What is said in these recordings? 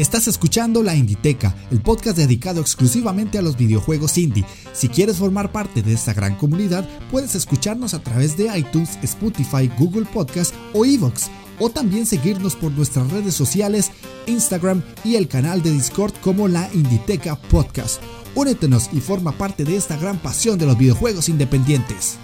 Estás escuchando La Inditeca, el podcast dedicado exclusivamente a los videojuegos indie. Si quieres formar parte de esta gran comunidad, puedes escucharnos a través de iTunes, Spotify, Google Podcast o Evox, o también seguirnos por nuestras redes sociales, Instagram y el canal de Discord como La Inditeca Podcast. Únetenos y forma parte de esta gran pasión de los videojuegos independientes.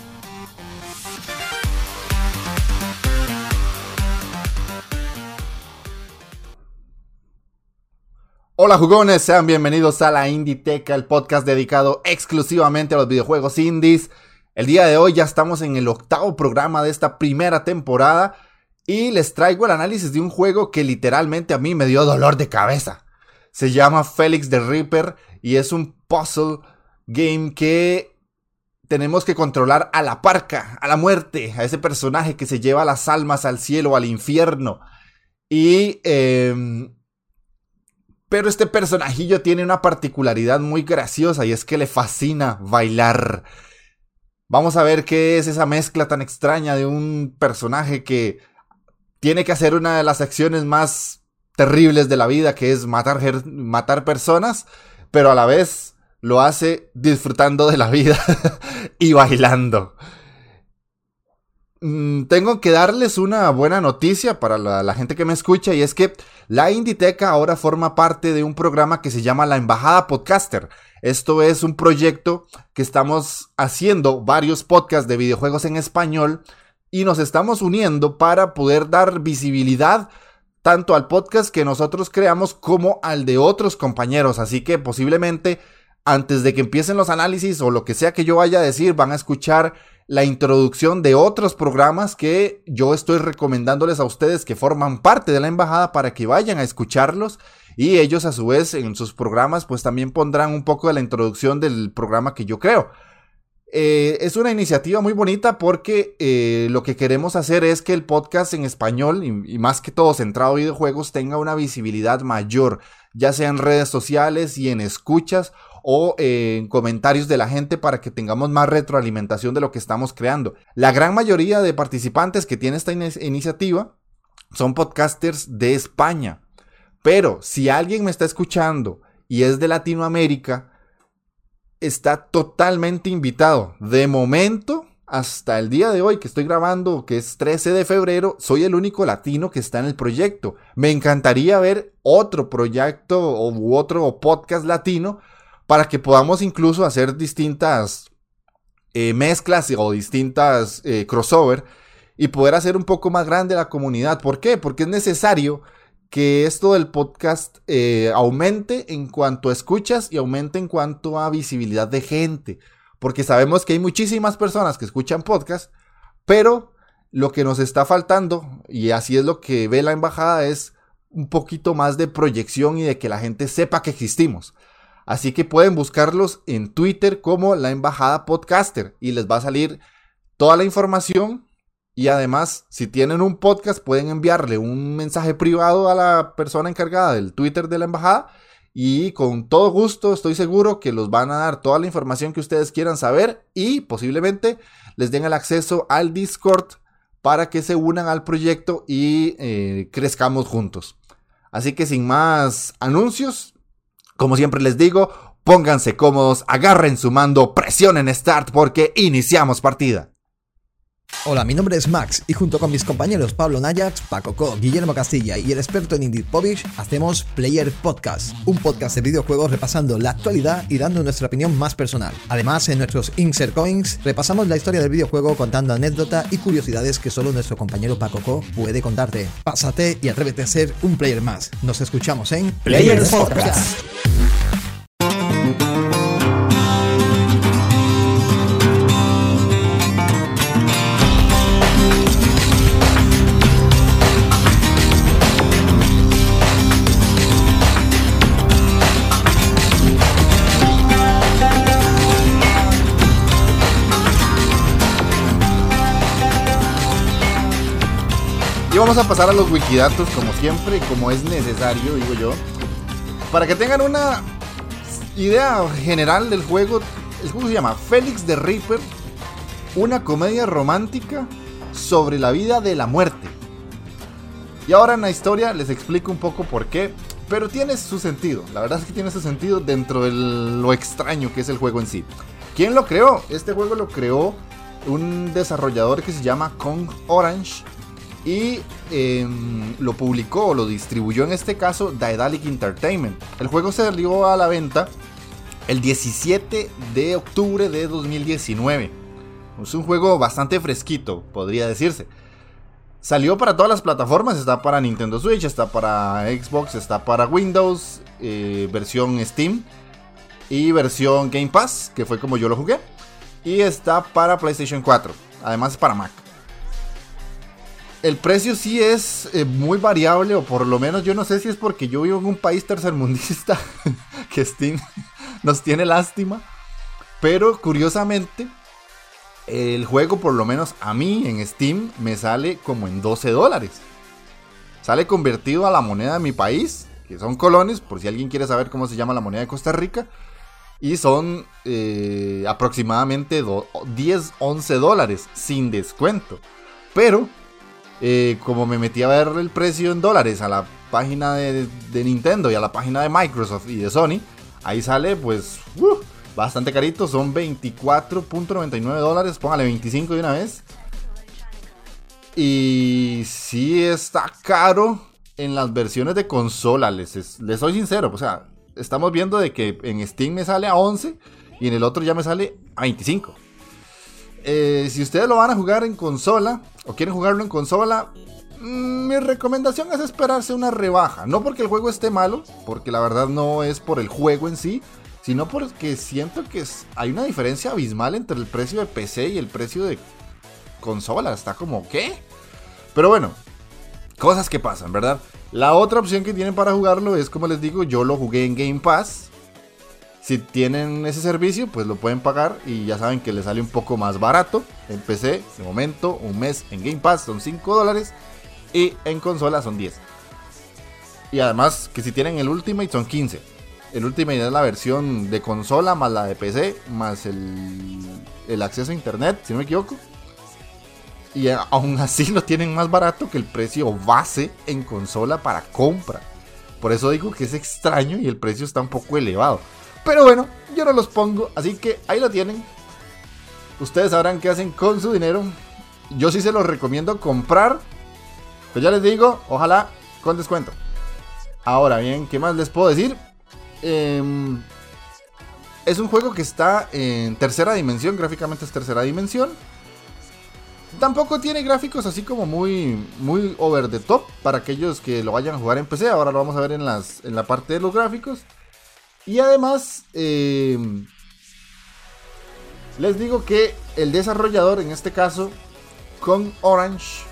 Hola jugones, sean bienvenidos a la Inditeca, el podcast dedicado exclusivamente a los videojuegos indies. El día de hoy ya estamos en el octavo programa de esta primera temporada y les traigo el análisis de un juego que literalmente a mí me dio dolor de cabeza. Se llama Félix the Reaper y es un puzzle game que tenemos que controlar a la parca, a la muerte, a ese personaje que se lleva las almas al cielo, al infierno. Y... Em, pero este personajillo tiene una particularidad muy graciosa y es que le fascina bailar. Vamos a ver qué es esa mezcla tan extraña de un personaje que tiene que hacer una de las acciones más terribles de la vida, que es matar, matar personas, pero a la vez lo hace disfrutando de la vida y bailando. Mm, tengo que darles una buena noticia para la, gente que me escucha y es que la Inditeca ahora forma parte de un programa que se llama La Embajada Podcaster. Esto es un proyecto que estamos haciendo varios podcasts de videojuegos en español y nos estamos uniendo para poder dar visibilidad tanto al podcast que nosotros creamos como al de otros compañeros. Así que posiblemente antes de que empiecen los análisis o lo que sea que yo vaya a decir, van a escuchar la introducción de otros programas que yo estoy recomendándoles a ustedes que forman parte de la embajada para que vayan a escucharlos y ellos a su vez en sus programas pues también pondrán un poco de la introducción del programa que yo creo. Eh, es una iniciativa muy bonita porque eh, lo que queremos hacer es que el podcast en español y, y, más que todo centrado en videojuegos tenga una visibilidad mayor, ya sea en redes sociales y en escuchas o eh, en comentarios de la gente para que tengamos más retroalimentación de lo que estamos creando. La gran mayoría de participantes que tiene esta iniciativa son podcasters de España. Pero si alguien me está escuchando y es de Latinoamérica, está totalmente invitado. De momento, hasta el día de hoy que estoy grabando, que es 13 de febrero, soy el único latino que está en el proyecto. Me encantaría ver otro proyecto u otro podcast latino para que podamos incluso hacer distintas eh, mezclas o distintas eh, crossover y poder hacer un poco más grande la comunidad. ¿Por qué? Porque es necesario que esto del podcast eh, aumente en cuanto a escuchas y aumente en cuanto a visibilidad de gente. Porque sabemos que hay muchísimas personas que escuchan podcast, pero lo que nos está faltando, y así es lo que ve la embajada, es un poquito más de proyección y de que la gente sepa que existimos. Así que pueden buscarlos en Twitter como la Embajada Podcaster y les va a salir toda la información. Y además, si tienen un podcast, pueden enviarle un mensaje privado a la persona encargada del Twitter de la Embajada. Y con todo gusto estoy seguro que los van a dar toda la información que ustedes quieran saber y posiblemente les den el acceso al Discord para que se unan al proyecto y eh, crezcamos juntos. Así que sin más anuncios, como siempre les digo, pónganse cómodos, agarren su mando, presionen Start porque iniciamos partida. Hola, mi nombre es Max y junto con mis compañeros Pablo Nayax, Paco Co, Guillermo Castilla y el experto en Indie Publish hacemos Player Podcast, un podcast de videojuegos repasando la actualidad y dando nuestra opinión más personal. Además, en nuestros Insert Coins repasamos la historia del videojuego contando anécdotas y curiosidades que solo nuestro compañero Paco Co puede contarte. Pásate y atrévete a ser un player más. Nos escuchamos en Player Podcast. Vamos a pasar a los wikidatos como siempre, como es necesario, digo yo. Para que tengan una idea general del juego, el juego se llama Félix de Reaper, una comedia romántica sobre la vida de la muerte. Y ahora en la historia les explico un poco por qué. Pero tiene su sentido, la verdad es que tiene su sentido dentro de lo extraño que es el juego en sí. ¿Quién lo creó? Este juego lo creó un desarrollador que se llama Kong Orange y em, lo publicó o lo distribuyó en este caso Daedalic Entertainment. El juego se salió a la venta el 17 de octubre de 2019. Es un juego bastante fresquito, podría decirse. Salió para todas las plataformas, está para Nintendo Switch, está para Xbox, está para Windows, eh, versión Steam y versión Game Pass, que fue como yo lo jugué. Y está para PlayStation 4, además para Mac. El precio sí es eh, muy variable, o por lo menos yo no sé si es porque yo vivo en un país tercermundista, que Steam nos tiene lástima. Pero curiosamente, el juego, por lo menos a mí en Steam, me sale como en 12 dólares. Sale convertido a la moneda de mi país, que son colones, por si alguien quiere saber cómo se llama la moneda de Costa Rica. Y son eh, aproximadamente 10, 11 dólares sin descuento. Pero, eh, como me metí a ver el precio en dólares a la página de, Nintendo y a la página de Microsoft y de Sony, ahí sale pues uh, bastante carito. Son 24.99 dólares. Póngale 25 de una vez. Y sí está caro en las versiones de consola. Les, les soy sincero. O sea, estamos viendo de que en Steam me sale a 11 y en el otro ya me sale a 25. Eh, si ustedes lo van a jugar en consola o quieren jugarlo en consola, mm, mi recomendación es esperarse una rebaja. No porque el juego esté malo, porque la verdad no es por el juego en sí, sino porque siento que hay una diferencia abismal entre el precio de PC y el precio de consola. Está como, ¿qué? Pero bueno, cosas que pasan, ¿verdad? La otra opción que tienen para jugarlo es, como les digo, yo lo jugué en Game Pass. Si tienen ese servicio, pues lo pueden pagar y ya saben que les sale un poco más barato. En PC, de momento, un mes en Game Pass son 5 dólares y en consola son 10. Y además que si tienen el Ultimate son 15. El Ultimate es la versión de consola más la de PC más el, el acceso a internet, si no me equivoco y aún así lo tienen más barato que el precio base en consola para compra. Por eso digo que es extraño y el precio está un poco elevado. Pero bueno, yo no los pongo, así que ahí lo tienen. Ustedes sabrán qué hacen con su dinero. Yo sí se los recomiendo comprar. Pero ya les digo, ojalá con descuento. Ahora bien, ¿qué más les puedo decir? Em, es un juego que está en tercera dimensión, gráficamente es tercera dimensión. Tampoco tiene gráficos así como muy, muy over the top para aquellos que lo vayan a jugar en PC. Ahora lo vamos a ver en, las, en la parte de los gráficos. Y además, eh, les digo que el desarrollador, en este caso, con Orange,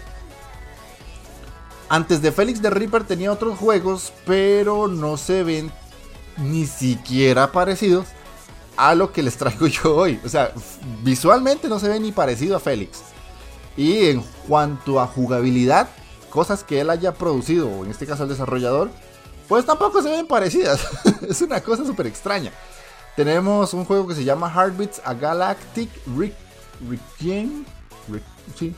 antes de Félix de Reaper tenía otros juegos, pero no se ven ni siquiera parecidos a lo que les traigo yo hoy. O sea, visualmente no se ve ni parecido a Félix. Y en cuanto a jugabilidad, cosas que él haya producido, o en este caso el desarrollador, pues tampoco se ven parecidas. es una cosa súper extraña. Tenemos un juego que se llama Heartbeats a Galactic Requiem. sí.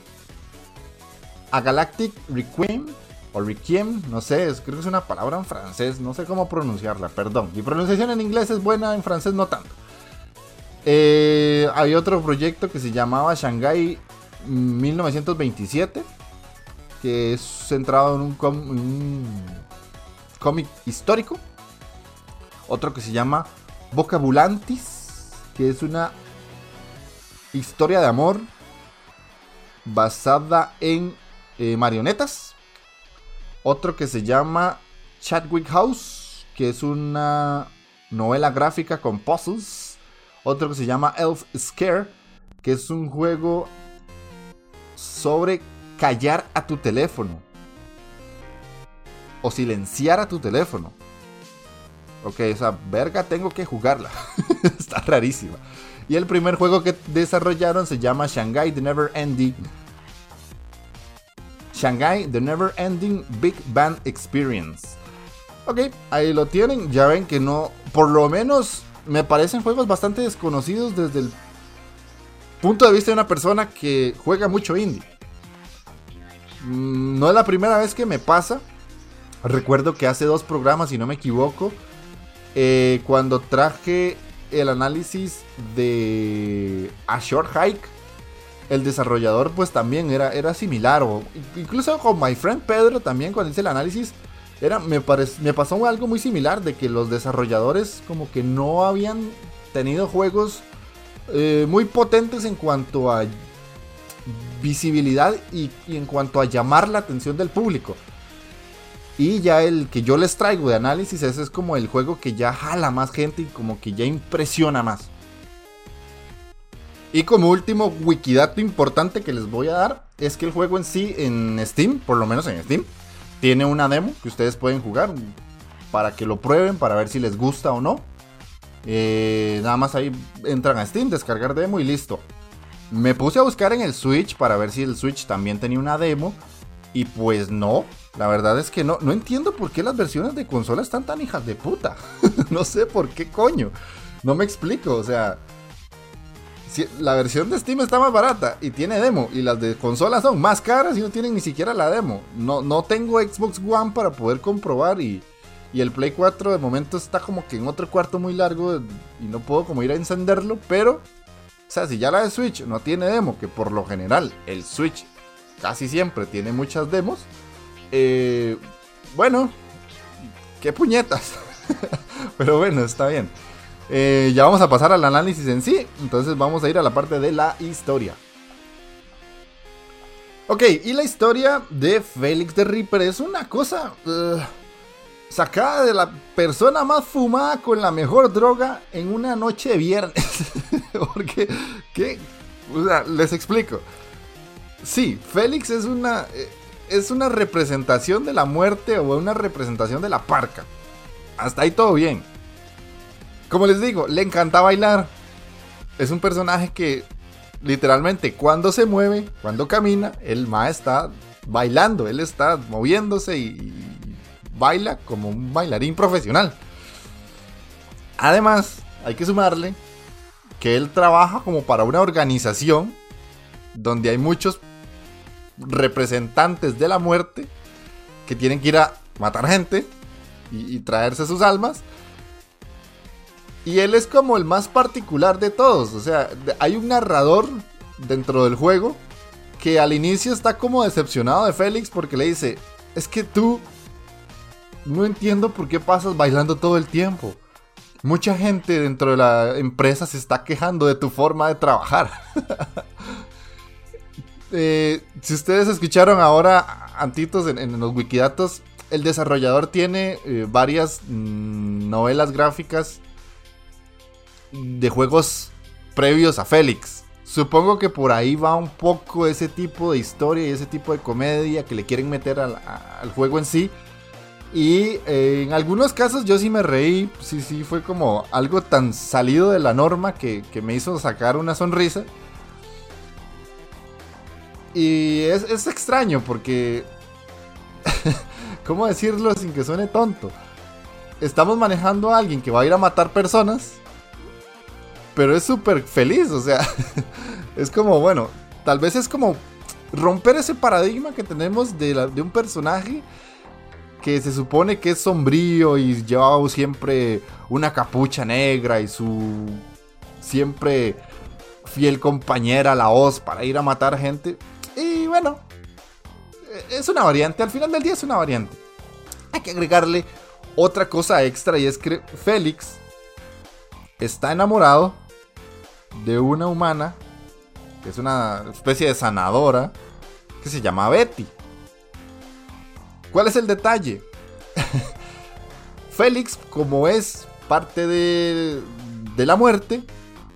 A Galactic Requiem. O Requiem, no sé, creo que es una palabra en francés, no sé cómo pronunciarla, perdón. Mi pronunciación en inglés es buena, en francés no tanto. Eh, hay otro proyecto que se llamaba Shanghai 1927, que es centrado en un, cómic histórico. Otro que se llama Vocabulantis, que es una historia de amor basada en eh, marionetas. Otro que se llama Chadwick House, que es una novela gráfica con puzzles. Otro que se llama Elf Scare, que es un juego sobre callar a tu teléfono. O silenciar a tu teléfono. Ok, esa verga tengo que jugarla. Está rarísima. Y el primer juego que desarrollaron se llama Shanghai The Never Ending. Shanghai The Never Ending Big Bang Experience. Ok, ahí lo tienen. Ya ven que no. Por lo menos me parecen juegos bastante desconocidos desde el punto de vista de una persona que juega mucho indie. Mm, no es la primera vez que me pasa. Recuerdo que hace dos programas, si no me equivoco, eh, cuando traje el análisis de A Short Hike, el desarrollador pues también era, era similar. O incluso con My Friend Pedro también cuando hice el análisis, era, me, me pasó algo muy similar de que los desarrolladores como que no habían tenido juegos eh, muy potentes en cuanto a visibilidad y, en cuanto a llamar la atención del público. Y ya el que yo les traigo de análisis, ese es como el juego que ya jala más gente y como que ya impresiona más. Y como último wikidato importante que les voy a dar, es que el juego en sí en Steam, por lo menos en Steam, tiene una demo que ustedes pueden jugar para que lo prueben, para ver si les gusta o no. Eh, nada más ahí entran a Steam, descargar demo y listo. Me puse a buscar en el Switch para ver si el Switch también tenía una demo. Y pues no, la verdad es que no, no entiendo por qué las versiones de consola están tan hijas de puta. no sé por qué coño. No me explico, o sea, si la versión de Steam está más barata y tiene demo y las de consola son más caras y no tienen ni siquiera la demo. No, no tengo Xbox One para poder comprobar y, y el Play 4 de momento está como que en otro cuarto muy largo y no puedo como ir a encenderlo, pero o sea, si ya la de Switch no tiene demo, que por lo general el Switch casi siempre tiene muchas demos, eh, bueno, qué puñetas. Pero bueno, está bien. Eh, ya vamos a pasar al análisis en sí. Entonces vamos a ir a la parte de la historia. Ok, y la historia de Félix de Reaper es una cosa uh, sacada de la persona más fumada con la mejor droga en una noche de viernes. Porque, ¿qué? Les explico. Sí, Félix es una, eh, es una representación de la muerte o una representación de la parca. Hasta ahí todo bien. Como les digo, le encanta bailar. Es un personaje que literalmente cuando se mueve, cuando camina, el ma está bailando, él está moviéndose y, baila como un bailarín profesional. Además, hay que sumarle que él trabaja como para una organización donde hay muchos representantes de la muerte que tienen que ir a matar gente y traerse sus almas y él es como el más particular de todos. O sea, hay un narrador dentro del juego que al inicio está como decepcionado de Félix porque le dice, es que tú no entiendo por qué pasas bailando todo el tiempo. Mucha gente dentro de la empresa se está quejando de tu forma de trabajar. Eh, si ustedes escucharon ahora antitos en, los wikidatos, el desarrollador tiene eh, varias mm, novelas gráficas de juegos previos a Félix. Supongo que por ahí va un poco ese tipo de historia y ese tipo de comedia que le quieren meter al, juego en sí. Y eh, en algunos casos yo sí me reí, sí, sí, fue como algo tan salido de la norma que, me hizo sacar una sonrisa. Y es, es extraño porque... ¿Cómo decirlo sin que suene tonto? Estamos manejando a alguien que va a ir a matar personas pero es súper feliz, o sea, es como, bueno, tal vez es como romper ese paradigma que tenemos de, de un personaje que se supone que es sombrío y lleva siempre una capucha negra y su siempre fiel compañera, la Oz, para ir a matar gente. Y bueno, es una variante, al final del día es una variante. Hay que agregarle otra cosa extra y es que Félix está enamorado de una humana, que es una especie de sanadora, que se llama Betty. ¿Cuál es el detalle? Félix, como es parte de, de, la muerte,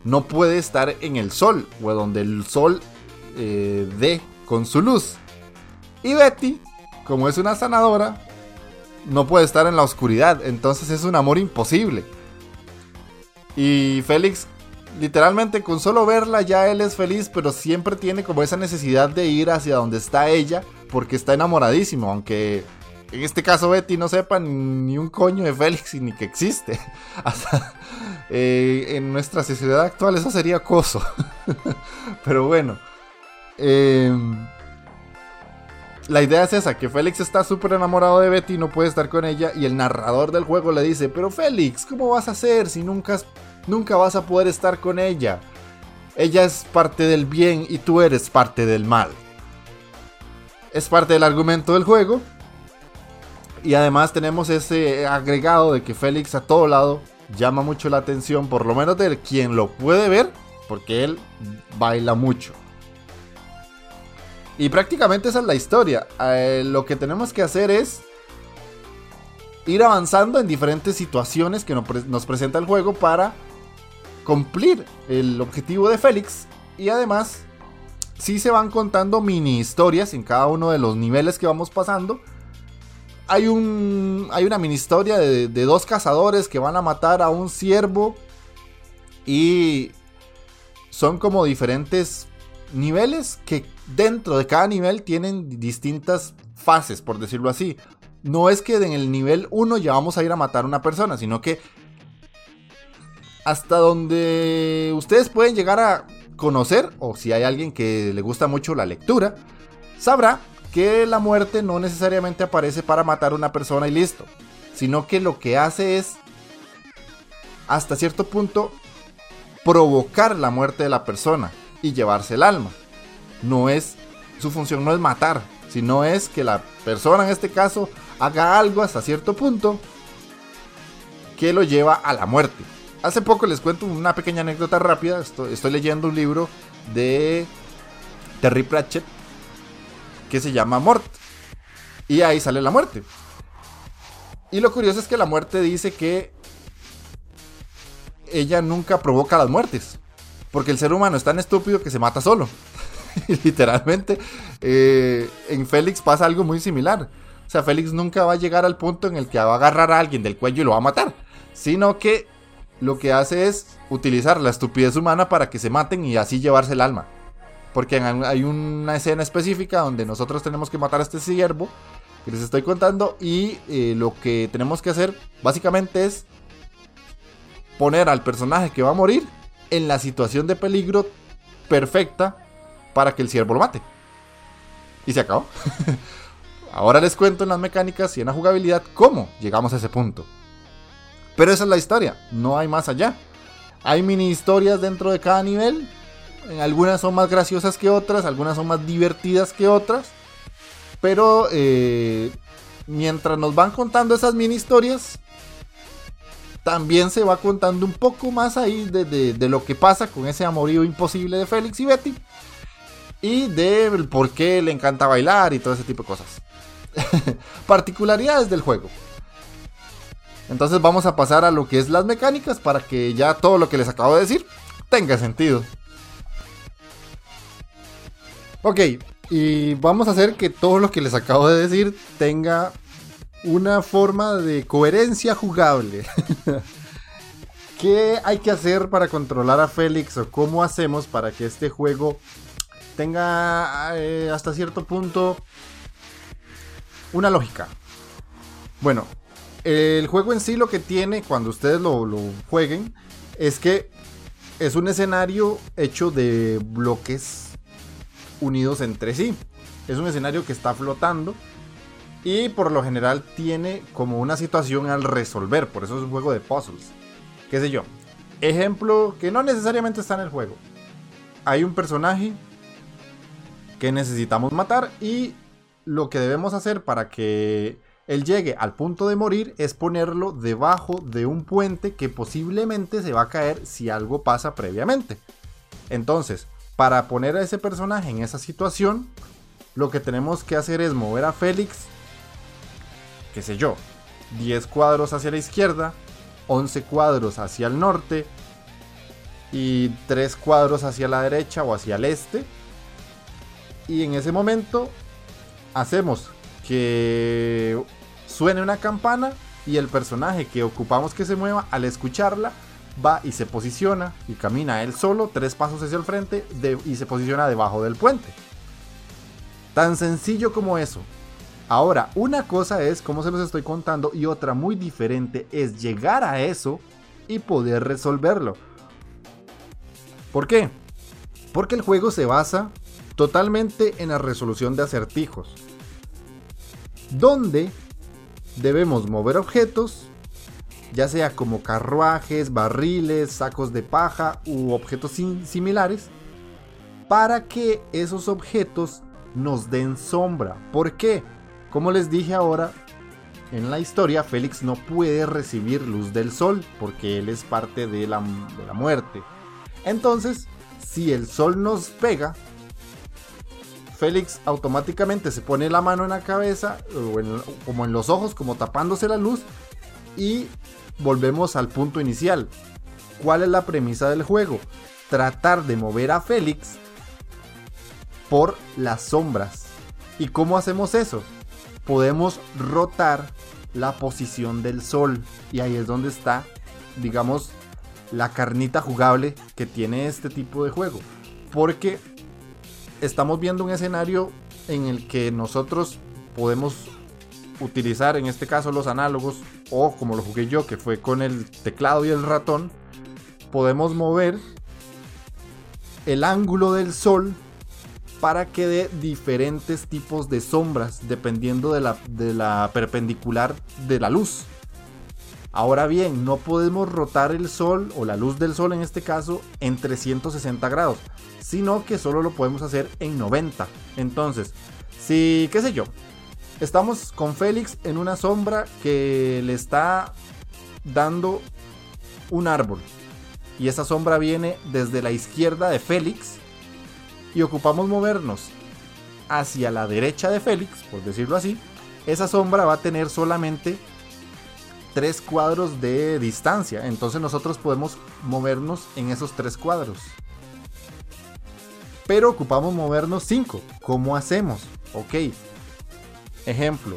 no puede estar en el sol, o donde el sol eh, dé con su luz. Y Betty, como es una sanadora, no puede estar en la oscuridad, entonces es un amor imposible. Y Félix literalmente con solo verla ya él es feliz, pero siempre tiene como esa necesidad de ir hacia donde está ella porque está enamoradísimo, aunque en este caso Betty no sepa ni un coño de Félix ni que existe. Eh, en nuestra sociedad actual eso sería acoso. pero bueno. Em, la idea es esa, que Félix está súper enamorado de Betty y no puede estar con ella y el narrador del juego le dice, pero Félix, ¿cómo vas a hacer si nunca, nunca vas a poder estar con ella? Ella es parte del bien y tú eres parte del mal. Es parte del argumento del juego. Y además tenemos ese agregado de que Félix a todo lado llama mucho la atención, por lo menos de quien lo puede ver, porque él baila mucho. Y prácticamente esa es la historia. Eh, lo que tenemos que hacer es ir avanzando en diferentes situaciones que nos presenta el juego para cumplir el objetivo de Félix. Y además, si se van contando mini historias en cada uno de los niveles que vamos pasando. Hay, un, hay una mini historia de, de dos cazadores que van a matar a un ciervo. Y son como diferentes niveles que dentro de cada nivel tienen distintas fases, por decirlo así. No es que en el nivel 1 ya vamos a ir a matar a una persona, sino que hasta donde ustedes pueden llegar a conocer, o si hay alguien que le gusta mucho la lectura, sabrá que la muerte no necesariamente aparece para matar a una persona y listo, sino que lo que hace es, hasta cierto punto, provocar la muerte de la persona y llevarse el alma. No es, su función no es matar, sino es que la persona en este caso haga algo hasta cierto punto que lo lleva a la muerte. Hace poco les cuento una pequeña anécdota rápida. Estoy, estoy leyendo un libro de Terry Pratchett que se llama Mort. Y ahí sale la muerte. Y lo curioso es que la muerte dice que ella nunca provoca las muertes. Porque el ser humano es tan estúpido que se mata solo. literalmente eh, en Félix pasa algo muy similar. O sea, Félix nunca va a llegar al punto en el que va a agarrar a alguien del cuello y lo va a matar. Sino que lo que hace es utilizar la estupidez humana para que se maten y así llevarse el alma. Porque hay una escena específica donde nosotros tenemos que matar a este siervo que les estoy contando y eh, lo que tenemos que hacer básicamente es poner al personaje que va a morir en la situación de peligro perfecta para que el ciervo lo mate. Y se acabó. Ahora les cuento en las mecánicas y en la jugabilidad cómo llegamos a ese punto. Pero esa es la historia, no hay más allá. Hay mini historias dentro de cada nivel. Algunas son más graciosas que otras, algunas son más divertidas que otras. Pero eh, mientras nos van contando esas mini historias, también se va contando un poco más ahí de, lo que pasa con ese amorío imposible de Félix y Betty. Y de por qué le encanta bailar y todo ese tipo de cosas. Particularidades del juego. Entonces vamos a pasar a lo que es las mecánicas para que ya todo lo que les acabo de decir tenga sentido. Ok, y vamos a hacer que todo lo que les acabo de decir tenga una forma de coherencia jugable. ¿Qué hay que hacer para controlar a Félix o cómo hacemos para que este juego tenga eh, hasta cierto punto una lógica? Bueno, el juego en sí lo que tiene cuando ustedes lo, jueguen es que es un escenario hecho de bloques unidos entre sí. Es un escenario que está flotando y por lo general tiene como una situación al resolver. Por eso es un juego de puzzles. ¿Qué sé yo? Ejemplo que no necesariamente está en el juego. Hay un personaje que necesitamos matar y lo que debemos hacer para que él llegue al punto de morir es ponerlo debajo de un puente que posiblemente se va a caer si algo pasa previamente. Entonces, para poner a ese personaje en esa situación, lo que tenemos que hacer es mover a Félix, qué sé yo, 10 cuadros hacia la izquierda, 11 cuadros hacia el norte y 3 cuadros hacia la derecha o hacia el este. Y en ese momento hacemos que suene una campana y el personaje que ocupamos que se mueva al escucharla va y se posiciona y camina él solo tres pasos hacia el frente y se posiciona debajo del puente. Tan sencillo como eso. Ahora, una cosa es como se los estoy contando y otra muy diferente es llegar a eso y poder resolverlo. ¿Por qué? Porque el juego se basa totalmente en la resolución de acertijos. donde debemos mover objetos, ya sea como carruajes, barriles, sacos de paja u objetos similares, para que esos objetos nos den sombra. ¿Por qué? Como les dije ahora, en la historia Félix no puede recibir luz del sol porque él es parte de la, de la muerte. Entonces, si el sol nos pega, Félix automáticamente se pone la mano en la cabeza, como en los ojos, como tapándose la luz, y volvemos al punto inicial. ¿Cuál es la premisa del juego? Tratar de mover a Félix por las sombras. ¿Y cómo hacemos eso? Podemos rotar la posición del sol. Y ahí es donde está, digamos, la carnita jugable que tiene este tipo de juego. Porque estamos viendo un escenario en el que nosotros podemos utilizar en este caso los análogos o como lo jugué yo que fue con el teclado y el ratón podemos mover el ángulo del sol para que dé diferentes tipos de sombras dependiendo de la, de la perpendicular de la luz. Ahora bien, no podemos rotar el sol o la luz del sol en este caso en 360 grados, sino que solo lo podemos hacer en 90. Entonces, si, qué sé yo, estamos con Félix en una sombra que le está dando un árbol. Y esa sombra viene desde la izquierda de Félix. Y ocupamos movernos hacia la derecha de Félix, por decirlo así. Esa sombra va a tener solamente tres cuadros de distancia. Entonces nosotros podemos movernos en esos tres cuadros. Pero ocupamos movernos 5. ¿Cómo hacemos? Ok. Ejemplo.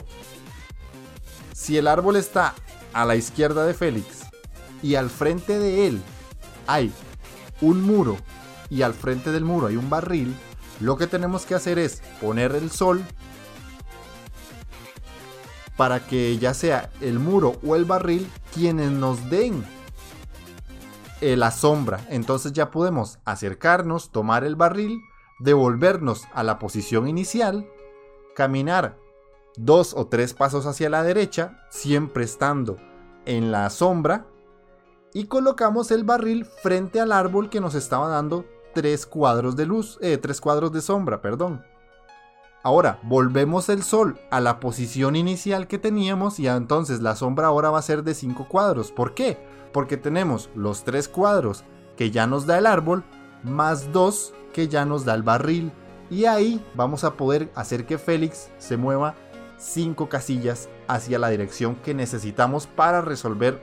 Si el árbol está a la izquierda de Félix y al frente de él hay un muro y al frente del muro hay un barril, lo que tenemos que hacer es poner el sol para que ya sea el muro o el barril quienes nos den eh, la sombra. Entonces ya podemos acercarnos, tomar el barril, devolvernos a la posición inicial, caminar dos o tres pasos hacia la derecha, siempre estando en la sombra, y colocamos el barril frente al árbol que nos estaba dando tres cuadros de luz, eh, tres cuadros de sombra, perdón. Ahora, volvemos el sol a la posición inicial que teníamos y entonces la sombra ahora va a ser de 5 cuadros. ¿Por qué? Porque tenemos los 3 cuadros que ya nos da el árbol, más 2 que ya nos da el barril. Y ahí vamos a poder hacer que Félix se mueva 5 casillas hacia la dirección que necesitamos para resolver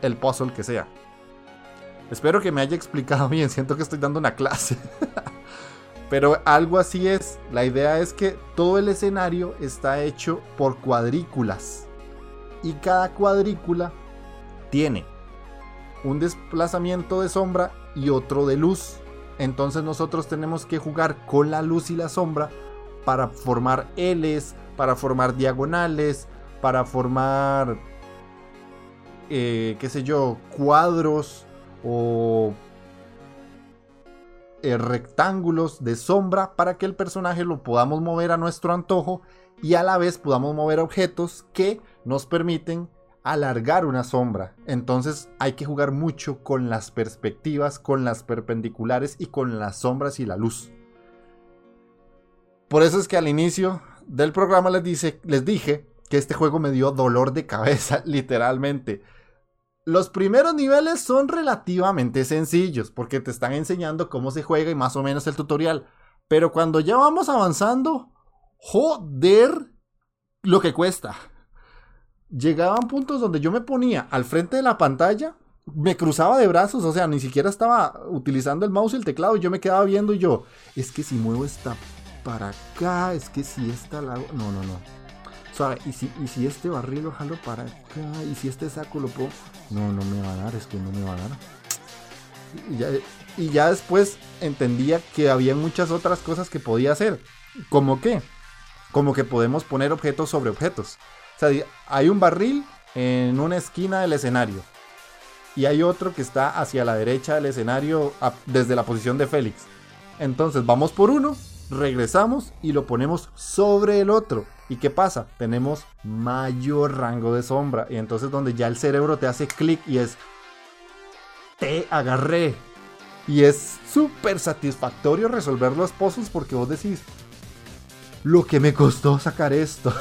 el puzzle que sea. Espero que me haya explicado bien, siento que estoy dando una clase. Pero algo así es. La idea es que todo el escenario está hecho por cuadrículas. Y cada cuadrícula tiene un desplazamiento de sombra y otro de luz. Entonces nosotros tenemos que jugar con la luz y la sombra para formar L's, para formar diagonales, para formar, eh, qué sé yo, cuadros o eh, rectángulos de sombra para que el personaje lo podamos mover a nuestro antojo y a la vez podamos mover objetos que nos permiten alargar una sombra. Entonces hay que jugar mucho con las perspectivas, con las perpendiculares y con las sombras y la luz. Por eso es que al inicio del programa les, dice, les dije que este juego me dio dolor de cabeza, literalmente. Los primeros niveles son relativamente sencillos porque te están enseñando cómo se juega y más o menos el tutorial. Pero cuando ya vamos avanzando, joder lo que cuesta. Llegaban puntos donde yo me ponía al frente de la pantalla, me cruzaba de brazos, o sea, ni siquiera estaba utilizando el mouse y el teclado, y yo me quedaba viendo y yo, es que si muevo esta para acá, es que si esta la... No, no, no. ¿Y si, y si este barril lo para acá, y si este saco lo puedo. No, no me va a dar, es que no me va a dar. Y ya, y ya después entendía que había muchas otras cosas que podía hacer. ¿Como qué? Como que podemos poner objetos sobre objetos. O sea, hay un barril en una esquina del escenario. Y hay otro que está hacia la derecha del escenario desde la posición de Félix. Entonces vamos por uno, regresamos y lo ponemos sobre el otro. ¿Y qué pasa? Tenemos mayor rango de sombra. Y entonces donde ya el cerebro te hace clic y es... Te agarré. Y es súper satisfactorio resolver los puzzles porque vos decís... Lo que me costó sacar esto.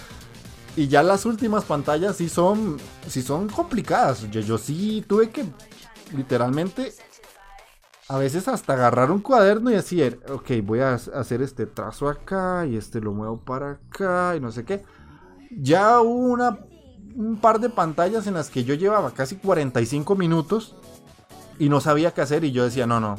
y ya las últimas pantallas sí son, sí son complicadas. Yo, yo sí tuve que literalmente a veces hasta agarrar un cuaderno y decir, ok, voy a hacer este trazo acá y este lo muevo para acá y no sé qué. Ya hubo una, un par de pantallas en las que yo llevaba casi 45 minutos y no sabía qué hacer y yo decía, no, no.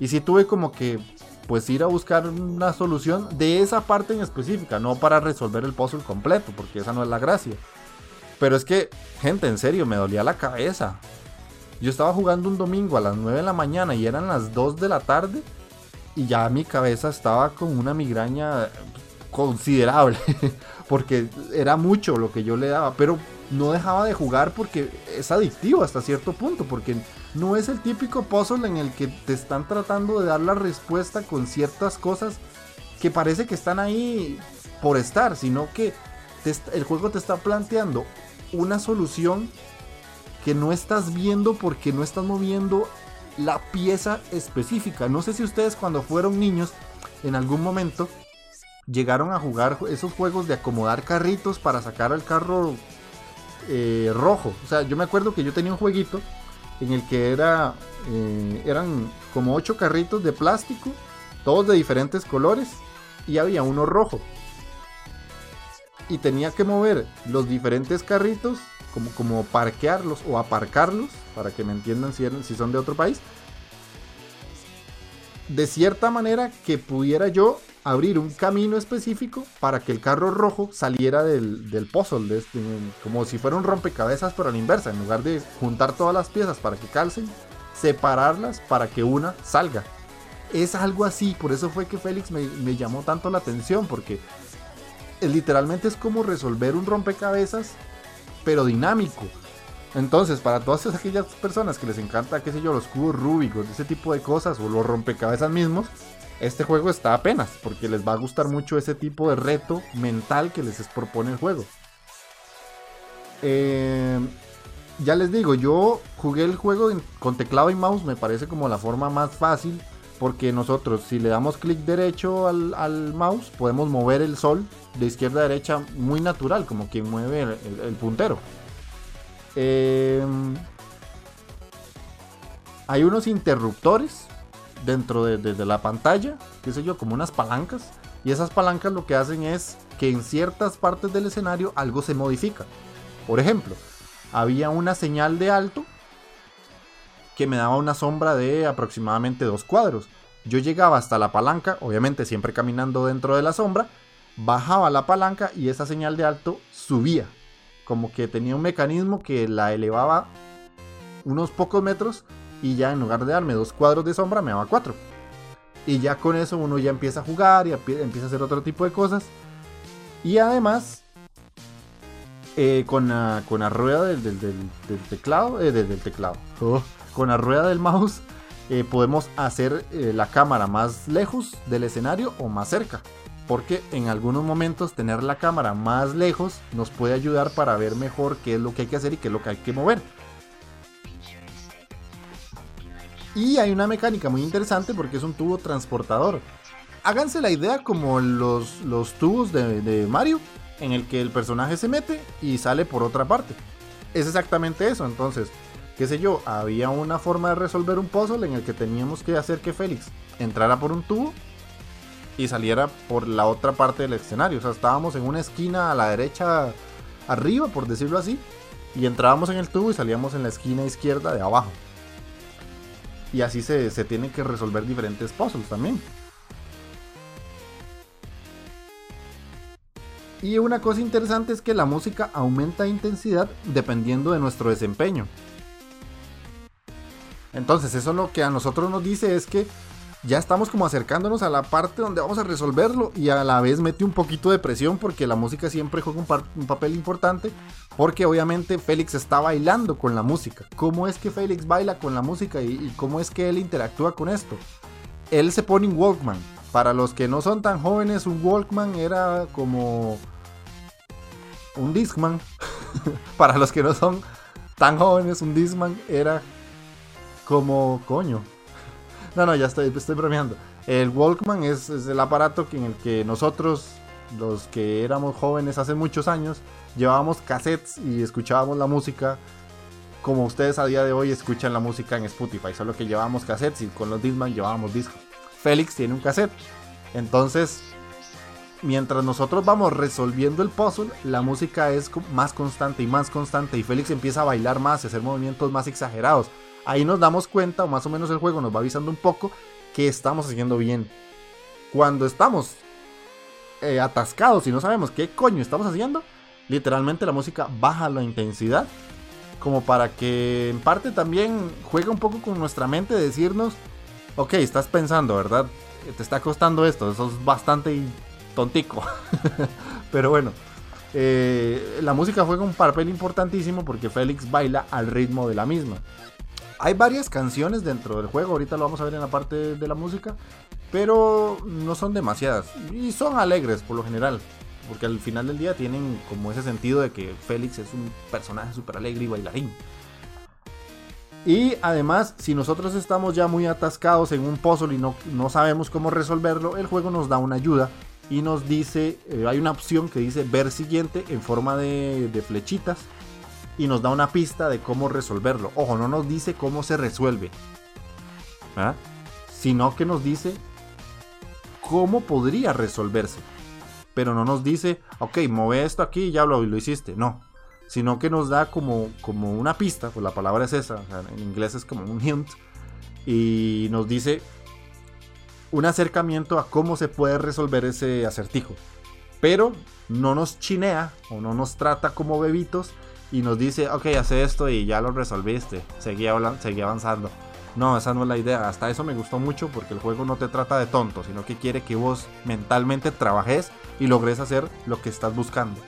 Y sí tuve como que pues ir a buscar una solución de esa parte en específica, no para resolver el puzzle completo, porque esa no es la gracia. Pero es que, gente, en serio, me dolía la cabeza. Yo estaba jugando un domingo a las 9 de la mañana y eran las 2 de la tarde y ya mi cabeza estaba con una migraña considerable porque era mucho lo que yo le daba, pero no dejaba de jugar porque es adictivo hasta cierto punto, porque no es el típico puzzle en el que te están tratando de dar la respuesta con ciertas cosas que parece que están ahí por estar, sino que el juego te está planteando una solución que no estás viendo porque no estás moviendo la pieza específica. No sé si ustedes cuando fueron niños en algún momento llegaron a jugar esos juegos de acomodar carritos para sacar el carro eh, rojo. O sea, yo me acuerdo que yo tenía un jueguito en el que era eh, eran como ocho carritos de plástico, todos de diferentes colores y había uno rojo. Y tenía que mover los diferentes carritos como, parquearlos o aparcarlos, para que me entiendan si, si son de otro país, de cierta manera que pudiera yo abrir un camino específico para que el carro rojo saliera del, del puzzle, de este, como si fuera un rompecabezas pero a la inversa, en lugar de juntar todas las piezas para que calcen, separarlas para que una salga. Es algo así, por eso fue que Félix me, me llamó tanto la atención, porque literalmente es como resolver un rompecabezas pero dinámico. Entonces, para todas aquellas personas que les encanta, qué sé yo, los cubos rúbicos, ese tipo de cosas, o los rompecabezas mismos, este juego está apenas, porque les va a gustar mucho ese tipo de reto mental que les propone el juego. Eh, ya les digo, yo jugué el juego con teclado y mouse, me parece como la forma más fácil, porque nosotros si le damos clic derecho al mouse, podemos mover el sol de izquierda a derecha muy natural, como quien mueve el, puntero. Em, hay unos interruptores dentro de, la pantalla, qué sé yo, como unas palancas. Y esas palancas lo que hacen es que en ciertas partes del escenario algo se modifica. Por ejemplo, había una señal de alto que me daba una sombra de aproximadamente dos cuadros. Yo llegaba hasta la palanca, obviamente siempre caminando dentro de la sombra, bajaba la palanca y esa señal de alto subía. Como que tenía un mecanismo que la elevaba unos pocos metros y ya en lugar de darme dos cuadros de sombra me daba cuatro. Y ya con eso uno ya empieza a jugar y empieza a hacer otro tipo de cosas. Y además, eh, con, la, con la rueda del, teclado, eh, del, teclado, oh. Con la rueda del mouse, eh, podemos hacer la cámara más lejos del escenario o más cerca porque en algunos momentos tener la cámara más lejos nos puede ayudar para ver mejor qué es lo que hay que hacer y qué es lo que hay que mover. Y hay una mecánica muy interesante porque es un tubo transportador. Háganse la idea como los, los tubos de Mario, en el que el personaje se mete y sale por otra parte. Es exactamente eso, entonces, qué sé yo, había una forma de resolver un puzzle en el que teníamos que hacer que Félix entrara por un tubo y saliera por la otra parte del escenario. O sea, estábamos en una esquina a la derecha arriba, por decirlo así, y entrábamos en el tubo y salíamos en la esquina izquierda de abajo. Y así se, se tienen que resolver diferentes puzzles también. Y una cosa interesante es que la música aumenta intensidad dependiendo de nuestro desempeño. Entonces eso lo que a nosotros nos dice es que ya estamos como acercándonos a la parte donde vamos a resolverlo y a la vez mete un poquito de presión porque la música siempre juega un, papel importante porque obviamente Félix está bailando con la música. ¿Cómo es que Félix baila con la música y, cómo es que él interactúa con esto? Él se pone un Walkman Para los que no son tan jóvenes, un Walkman era como un Discman. Para los que no son tan jóvenes, un Discman era como coño. No, no, ya estoy, estoy bromeando. El Walkman es, el aparato en el que nosotros, los que éramos jóvenes hace muchos años, llevábamos cassettes y escuchábamos la música como ustedes a día de hoy escuchan la música en Spotify, solo que llevábamos cassettes y con los Discman llevábamos discos. Félix tiene un cassette. Entonces, mientras nosotros vamos resolviendo el puzzle, la música es más constante y más constante y Félix empieza a bailar más y hacer movimientos más exagerados. Ahí nos damos cuenta, o más o menos el juego nos va avisando un poco, que estamos haciendo bien. Cuando estamos eh, atascados y no sabemos qué coño estamos haciendo, literalmente la música baja la intensidad como para que en parte también juegue un poco con nuestra mente de decirnos, ok, estás pensando, ¿verdad? Te está costando esto, eso es bastante tontico. Pero bueno, eh, la música juega un papel importantísimo porque Félix baila al ritmo de la misma. Hay varias canciones dentro del juego, ahorita lo vamos a ver en la parte de la música, pero no son demasiadas y son alegres por lo general. Porque al final del día tienen como ese sentido de que Félix es un personaje súper alegre y bailarín. Y además, si nosotros estamos ya muy atascados en un puzzle y no, no sabemos cómo resolverlo, el juego nos da una ayuda y nos dice, eh, hay una opción que dice ver siguiente en forma de, flechitas y nos da una pista de cómo resolverlo. Ojo, no nos dice cómo se resuelve, sino que nos dice cómo podría resolverse pero no nos dice, ok, mueve esto aquí y ya lo, lo hiciste. No, sino que nos da como, como una pista, pues la palabra es esa, en inglés es como un hint, y nos dice un acercamiento a cómo se puede resolver ese acertijo. Pero no nos chinea o no nos trata como bebitos y nos dice, ok, hace esto y ya lo resolviste, seguí, seguí avanzando. No, esa no es la idea. Hasta eso me gustó mucho porque el juego no te trata de tonto, sino que quiere que vos mentalmente trabajes y logres hacer lo que estás buscando.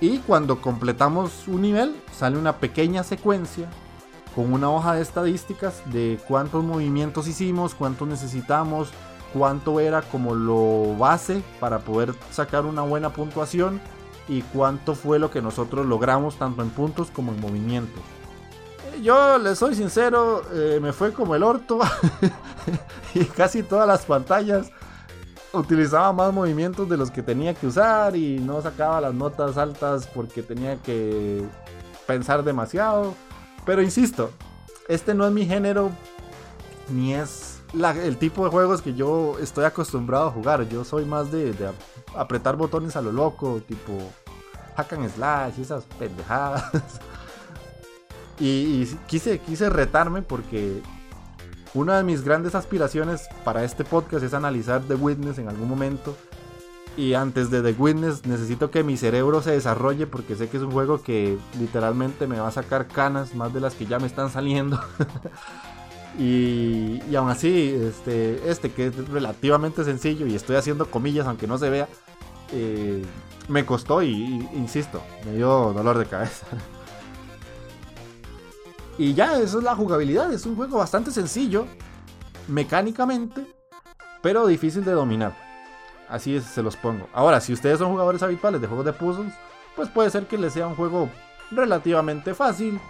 Y cuando completamos un nivel, sale una pequeña secuencia con una hoja de estadísticas de cuántos movimientos hicimos, cuánto necesitamos, cuánto era como lo base para poder sacar una buena puntuación y cuánto fue lo que nosotros logramos tanto en puntos como en movimientos yo le soy sincero, eh, me fue como el orto. y casi todas las pantallas utilizaba más movimientos de los que tenía que usar y no sacaba las notas altas porque tenía que pensar demasiado. Pero insisto, este no es mi género ni es el tipo de juegos que yo estoy acostumbrado a jugar. Yo soy más de, de apretar botones a lo loco, tipo hack slash y esas pendejadas. Y, quise, quise retarme porque una de mis grandes aspiraciones para este podcast es analizar The Witness en algún momento. Y antes de The Witness necesito que mi cerebro se desarrolle porque sé que es un juego que literalmente me va a sacar canas más de las que ya me están saliendo. y, y, aún así, este, este que es relativamente sencillo y estoy haciendo comillas aunque no se vea, eh, me costó y insisto, me dio dolor de cabeza. Y ya, eso es la jugabilidad. Es un juego bastante sencillo, mecánicamente, pero difícil de dominar. Así es, se los pongo. Ahora, si ustedes son jugadores habituales de juegos de puzzles, pues puede ser que les sea un juego relativamente fácil.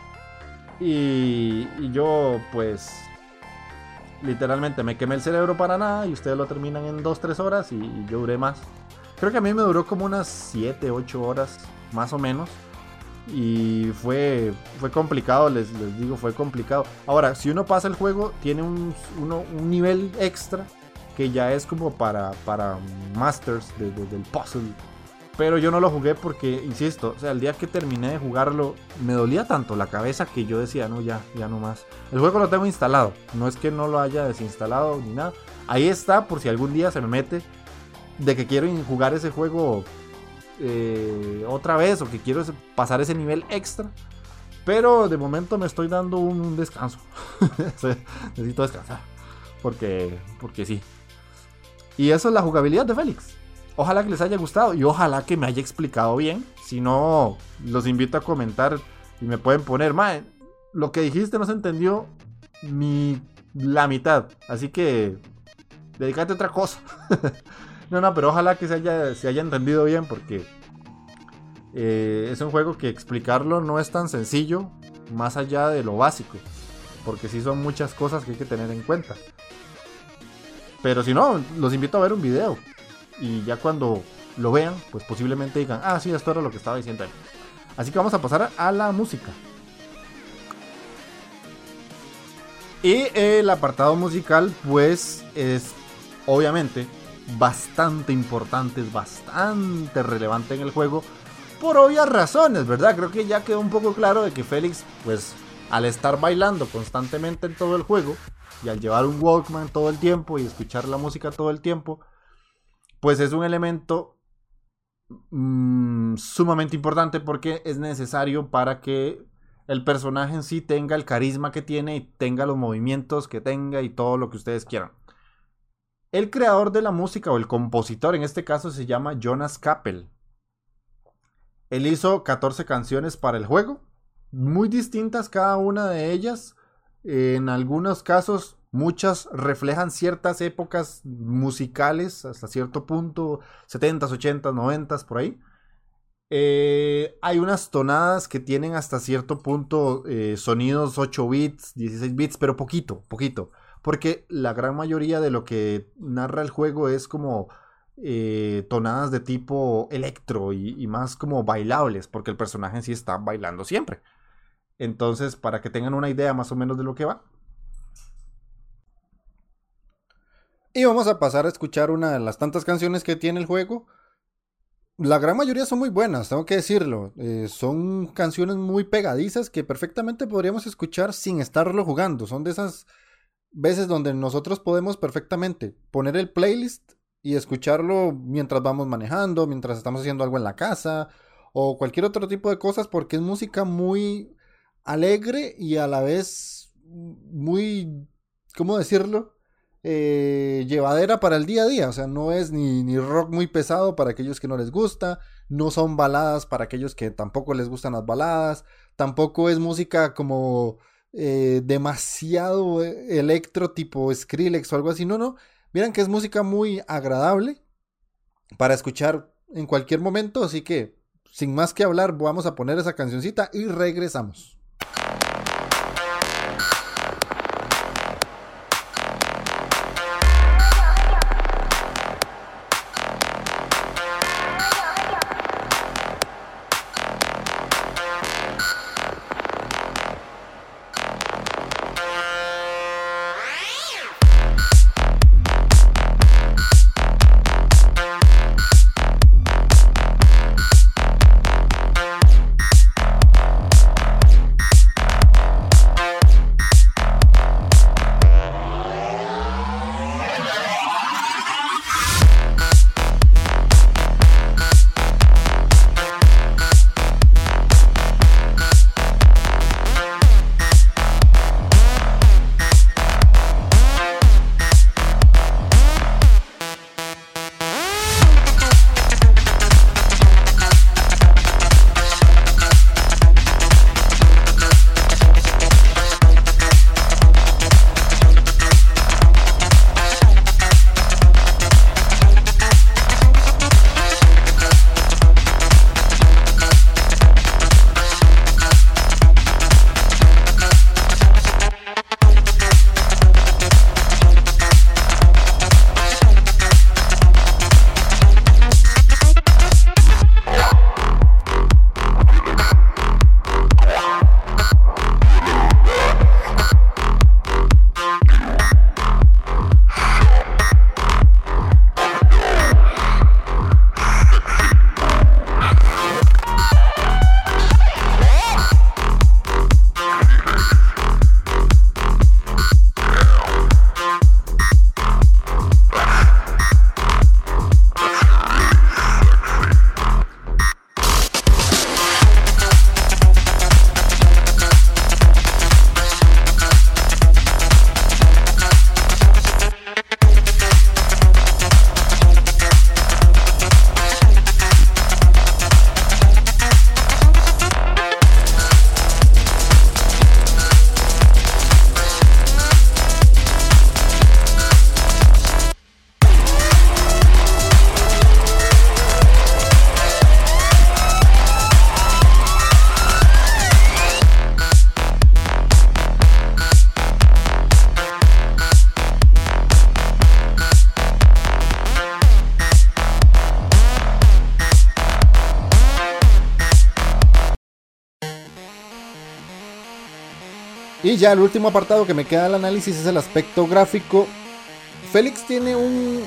Y, yo, pues, literalmente me quemé el cerebro para nada y ustedes lo terminan en 2-3 horas y, y yo duré más. Creo que a mí me duró como unas 7, 8 horas, más o menos. Y fue, fue complicado, les, les digo, fue complicado. Ahora, si uno pasa el juego, tiene un, un nivel extra que ya es como para, para masters del puzzle. Pero yo no lo jugué porque, insisto, o sea, el día que terminé de jugarlo, me dolía tanto la cabeza que yo decía, no, ya, ya no más. El juego lo tengo instalado, no es que no lo haya desinstalado ni nada. Ahí está, por si algún día se me mete de que quiero jugar ese juego eh, otra vez o que quiero pasar ese nivel extra. Pero de momento me estoy dando un descanso. Necesito descansar. Porque, porque sí. Y eso es la jugabilidad de Félix. Ojalá que les haya gustado y ojalá que me haya explicado bien. Si no, los invito a comentar y me pueden poner, lo que dijiste no se entendió ni la mitad. Así que dedícate a otra cosa. no, no, pero ojalá que se haya, se haya entendido bien porque eh, es un juego que explicarlo no es tan sencillo, más allá de lo básico, porque sí son muchas cosas que hay que tener en cuenta. Pero si no, los invito a ver un video y ya cuando lo vean, pues posiblemente digan, ah, sí, esto era lo que estaba diciendo él. Así que vamos a pasar a la música. Y el apartado musical, pues, es obviamente bastante importante, es bastante relevante en el juego. Por obvias razones, ¿verdad? Creo que ya quedó un poco claro de que Félix, pues, al estar bailando constantemente en todo el juego, y al llevar un Walkman todo el tiempo y escuchar la música todo el tiempo, pues es un elemento mm, sumamente importante porque es necesario para que el personaje en sí tenga el carisma que tiene y tenga los movimientos que tenga y todo lo que ustedes quieran. El creador de la música o el compositor en este caso se llama Jonas Kappel. Él hizo 14 canciones para el juego, muy distintas cada una de ellas. En algunos casos, muchas reflejan ciertas épocas musicales hasta cierto punto, 70s, 80s, 90s, por ahí. Eh, hay unas tonadas que tienen hasta cierto punto eh, sonidos 8 bits, 16 bits, pero poquito, poquito. Porque la gran mayoría de lo que narra el juego es como eh, tonadas de tipo electro y, más como bailables, porque el personaje sí está bailando siempre. Entonces, para que tengan una idea más o menos de lo que va. Y vamos a pasar a escuchar una de las tantas canciones que tiene el juego la gran mayoría son muy buenas, tengo que decirlo. Eh, son canciones muy pegadizas que perfectamente podríamos escuchar sin estarlo jugando. Son de esas veces donde nosotros podemos perfectamente poner el playlist y escucharlo mientras vamos manejando, mientras estamos haciendo algo en la casa o cualquier otro tipo de cosas porque es música muy alegre y a la vez muy, ¿cómo decirlo? Eh, llevadera para el día a día. O sea, no es ni, ni, rock muy pesado para aquellos que no les gusta. No son baladas para aquellos que tampoco les gustan las baladas. Tampoco es música como eh, demasiado eh, electro tipo Skrillex o algo así. No, no. Miren que es música muy agradable para escuchar en cualquier momento. Así que, sin más que hablar, vamos a poner esa cancioncita y regresamos. Y ya el último apartado que me queda del análisis es el aspecto gráfico. Félix tiene un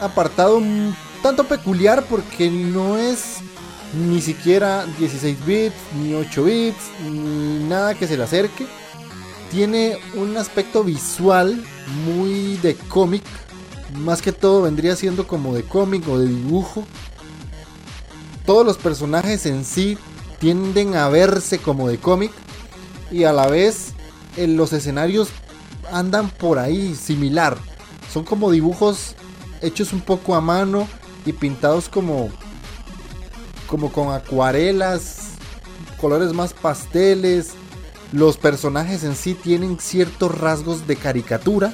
apartado un tanto peculiar porque no es ni siquiera 16 bits, ni 8 bits, ni nada que se le acerque. Tiene un aspecto visual muy de cómic. Más que todo vendría siendo como de cómic o de dibujo. Todos los personajes en sí tienden a verse como de cómic. Y a la vez en los escenarios andan por ahí similar. Son como dibujos hechos un poco a mano y pintados como como con acuarelas, colores más pasteles. Los personajes en sí tienen ciertos rasgos de caricatura,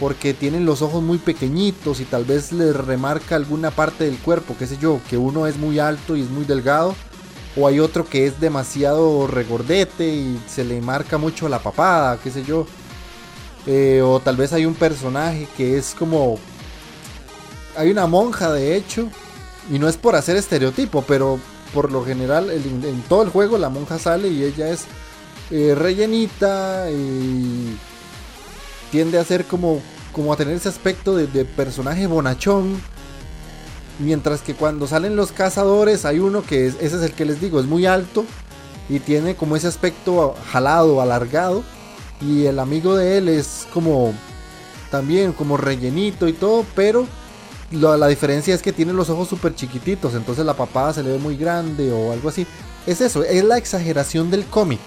porque tienen los ojos muy pequeñitos y tal vez les remarca alguna parte del cuerpo, qué sé yo, que uno es muy alto y es muy delgado, o hay otro que es demasiado regordete y se le marca mucho la papada, qué sé yo. Eh, o tal vez hay un personaje que es como... Hay una monja de hecho y no es por hacer estereotipo, pero por lo general en todo el juego la monja sale y ella es eh, rellenita y tiende a ser como, como a tener ese aspecto de, de, personaje bonachón. Mientras que cuando salen los cazadores hay uno que es, ese es el que les digo, es muy alto y tiene como ese aspecto jalado, alargado. Y el amigo de él es como también como rellenito y todo, pero la, diferencia es que tiene los ojos súper chiquititos, entonces la papada se le ve muy grande o algo así. Es eso, es la exageración del cómic.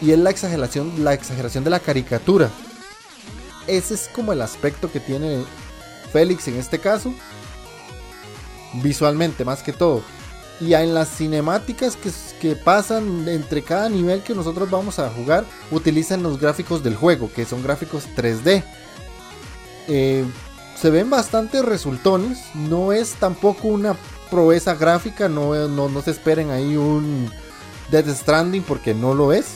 Y es la exageración, la exageración de la caricatura. Ese es como el aspecto que tiene Félix en este caso. Visualmente, más que todo. Y en las cinemáticas que, que, pasan entre cada nivel que nosotros vamos a jugar, utilizan los gráficos del juego, que son gráficos 3D. Eh, se ven bastante resultones. No es tampoco una proeza gráfica. No, no, se esperen ahí un Death Stranding porque no lo es.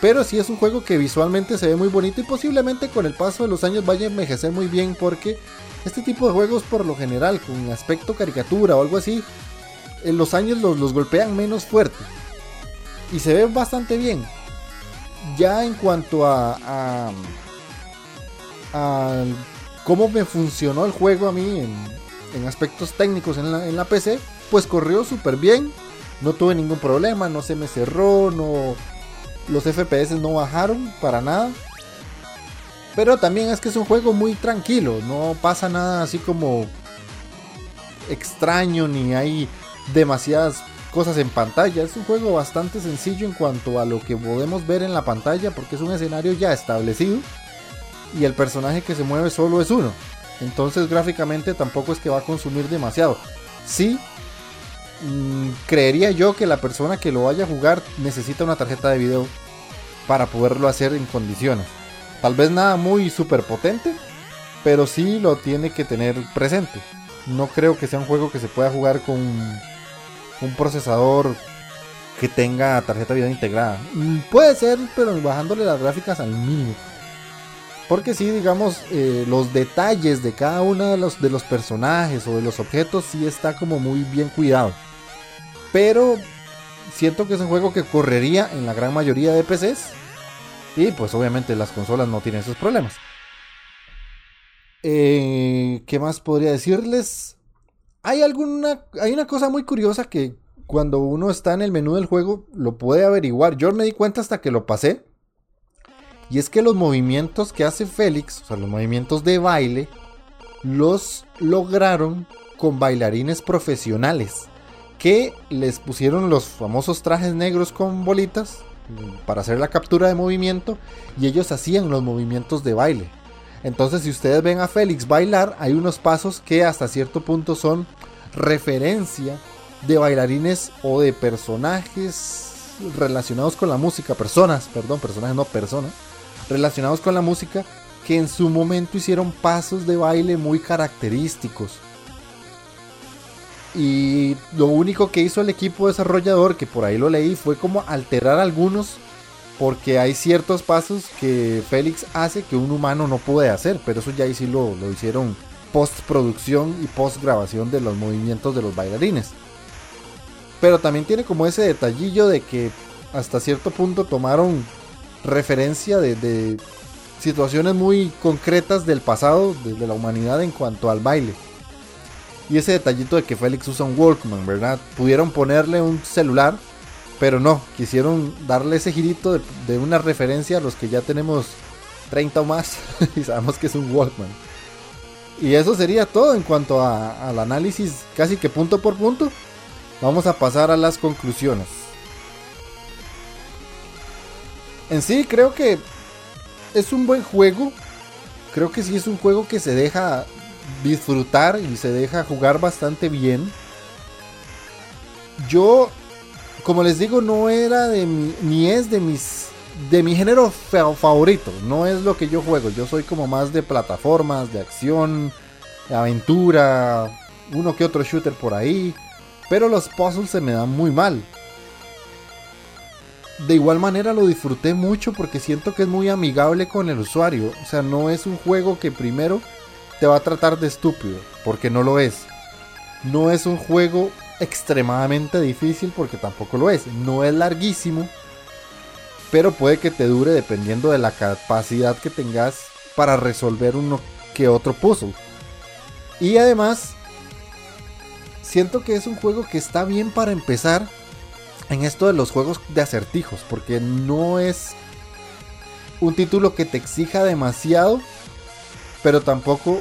Pero sí es un juego que visualmente se ve muy bonito y posiblemente con el paso de los años vaya a envejecer muy bien porque este tipo de juegos por lo general con aspecto caricatura o algo así, en los años los, los golpean menos fuerte. Y se ve bastante bien. Ya en cuanto a, a, a cómo me funcionó el juego a mí en, aspectos técnicos en la, PC, pues corrió súper bien. No tuve ningún problema, no se me cerró, no, los FPS no bajaron para nada. Pero también es que es un juego muy tranquilo, no pasa nada así como extraño ni hay demasiadas cosas en pantalla. Es un juego bastante sencillo en cuanto a lo que podemos ver en la pantalla porque es un escenario ya establecido y el personaje que se mueve solo es uno. Entonces gráficamente tampoco es que va a consumir demasiado. Sí, mm, creería yo que la persona que lo vaya a jugar necesita una tarjeta de video para poderlo hacer en condiciones. Tal vez nada muy super potente, pero sí lo tiene que tener presente. No creo que sea un juego que se pueda jugar con un procesador que tenga tarjeta de video integrada. Mm, puede ser, pero bajándole las gráficas al mínimo. Porque si digamos, eh, los detalles de cada uno de los, de los personajes o de los objetos sí está como muy bien cuidado. Pero siento que es un juego que correría en la gran mayoría de PCs. Y pues obviamente las consolas no tienen esos problemas. Eh, ¿Qué más podría decirles? Hay alguna. Hay una cosa muy curiosa que cuando uno está en el menú del juego lo puede averiguar. Yo me di cuenta hasta que lo pasé. Y es que los movimientos que hace Félix, o sea, los movimientos de baile, los lograron con bailarines profesionales que les pusieron los famosos trajes negros con bolitas para hacer la captura de movimiento y ellos hacían los movimientos de baile. Entonces si ustedes ven a Félix bailar, hay unos pasos que hasta cierto punto son referencia de bailarines o de personajes relacionados con la música, personas, perdón, personajes no personas, relacionados con la música que en su momento hicieron pasos de baile muy característicos. Y lo único que hizo el equipo desarrollador, que por ahí lo leí, fue como alterar algunos, porque hay ciertos pasos que Félix hace que un humano no puede hacer, pero eso ya sí lo, lo hicieron postproducción y postgrabación de los movimientos de los bailarines. Pero también tiene como ese detallillo de que hasta cierto punto tomaron referencia de, situaciones muy concretas del pasado de, la humanidad en cuanto al baile. Y ese detallito de que Félix usa un Walkman, ¿verdad? Pudieron ponerle un celular, pero no, quisieron darle ese girito de, una referencia a los que ya tenemos 30 o más y sabemos que es un Walkman. Y eso sería todo en cuanto al análisis casi que punto por punto. Vamos a pasar a las conclusiones. En sí creo que es un buen juego. Creo que sí es un juego que se deja disfrutar y se deja jugar bastante bien. Yo, como les digo, no era de mi, ni es de mis de mi género favorito. No es lo que yo juego. Yo soy como más de plataformas, de acción, de aventura, uno que otro shooter por ahí. Pero los puzzles se me dan muy mal. De igual manera lo disfruté mucho porque siento que es muy amigable con el usuario. O sea, no es un juego que primero te va a tratar de estúpido, porque no lo es. No es un juego extremadamente difícil porque tampoco lo es. No es larguísimo, pero puede que te dure dependiendo de la capacidad que tengas para resolver uno que otro puzzle. Y además, siento que es un juego que está bien para empezar en esto de los juegos de acertijos, porque no es un título que te exija demasiado, pero tampoco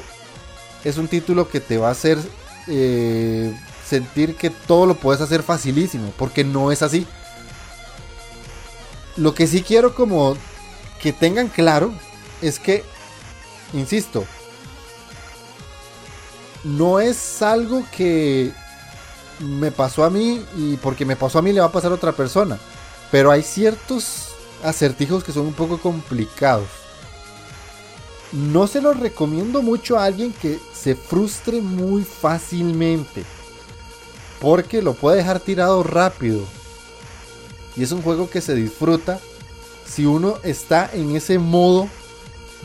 es un título que te va a hacer eh, sentir que todo lo puedes hacer facilísimo, porque no es así. Lo que sí quiero como que tengan claro es que, insisto, no es algo que me pasó a mí y porque me pasó a mí le va a pasar a otra persona. Pero hay ciertos acertijos que son un poco complicados. No se los recomiendo mucho a alguien que se frustre muy fácilmente. Porque lo puede dejar tirado rápido. Y es un juego que se disfruta si uno está en ese modo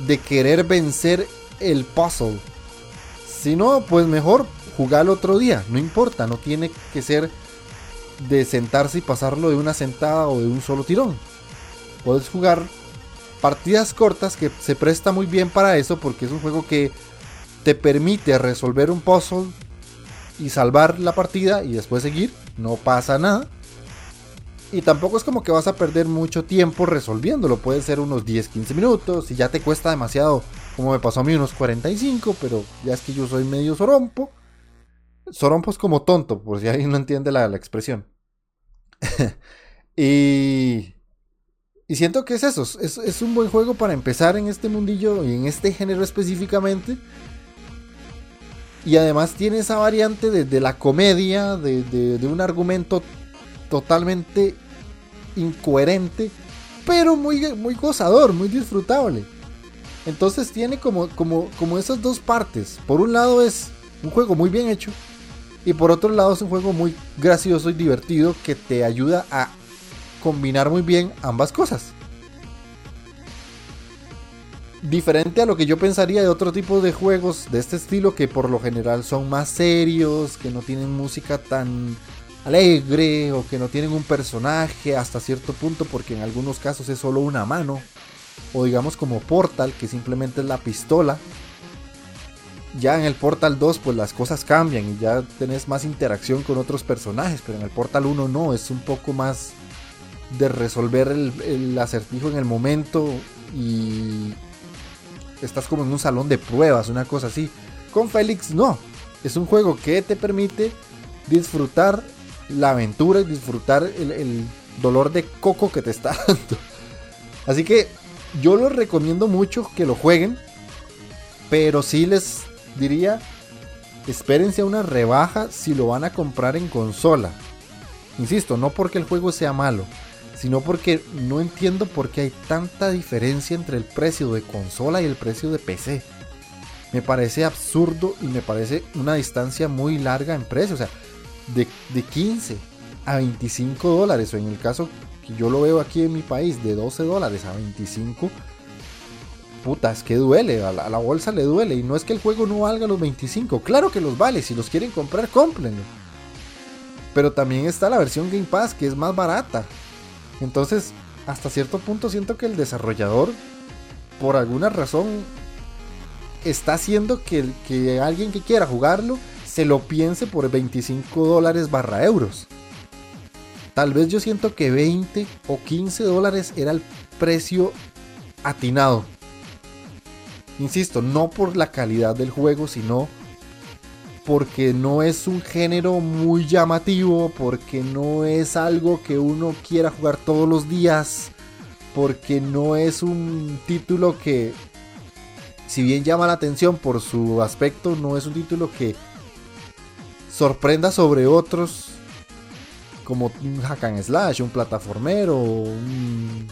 de querer vencer el puzzle. Si no, pues mejor jugar otro día. No importa, no tiene que ser de sentarse y pasarlo de una sentada o de un solo tirón. Puedes jugar partidas cortas que se presta muy bien para eso porque es un juego que te permite resolver un puzzle y salvar la partida y después seguir. No pasa nada. Y tampoco es como que vas a perder mucho tiempo resolviéndolo. Puede ser unos 10-15 minutos. Y ya te cuesta demasiado. Como me pasó a mí unos 45. Pero ya es que yo soy medio sorompo. Sorompo es como tonto. Por si alguien no entiende la, expresión. y... Y siento que es eso. Es, un buen juego para empezar en este mundillo. Y en este género específicamente. Y además tiene esa variante de, la comedia. de, de un argumento totalmente incoherente, pero muy, muy gozador, muy disfrutable. Entonces tiene como, como, como esas dos partes. Por un lado es un juego muy bien hecho y por otro lado es un juego muy gracioso y divertido que te ayuda a combinar muy bien ambas cosas. Diferente a lo que yo pensaría de otro tipo de juegos de este estilo que por lo general son más serios, que no tienen música tan alegre o que no tienen un personaje hasta cierto punto porque en algunos casos es solo una mano o digamos como Portal que simplemente es la pistola ya en el Portal 2 pues las cosas cambian y ya tenés más interacción con otros personajes pero en el Portal 1 no es un poco más de resolver el, acertijo en el momento y estás como en un salón de pruebas una cosa así con Félix no es un juego que te permite disfrutar la aventura y disfrutar el, dolor de coco que te está dando. Así que yo les recomiendo mucho que lo jueguen. Pero sí les diría, espérense a una rebaja si lo van a comprar en consola. Insisto, no porque el juego sea malo, sino porque no entiendo por qué hay tanta diferencia entre el precio de consola y el precio de PC. Me parece absurdo y me parece una distancia muy larga en precio. O sea, de, 15 a 25 dólares, o en el caso que yo lo veo aquí en mi país, de 12 dólares a 25, puta, es que duele, a la, bolsa le duele. Y no es que el juego no valga los 25, claro que los vale, si los quieren comprar, cómprenlo. Pero también está la versión Game Pass, que es más barata. Entonces, hasta cierto punto siento que el desarrollador, por alguna razón, está haciendo que, alguien que quiera jugarlo se lo piense por 25 dólares barra euros. Tal vez yo siento que 20 o 15 dólares era el precio atinado. Insisto, no por la calidad del juego, sino porque no es un género muy llamativo, porque no es algo que uno quiera jugar todos los días, porque no es un título que, si bien llama la atención por su aspecto, no es un título que sorprenda sobre otros, como un hack and slash, un plataformero, un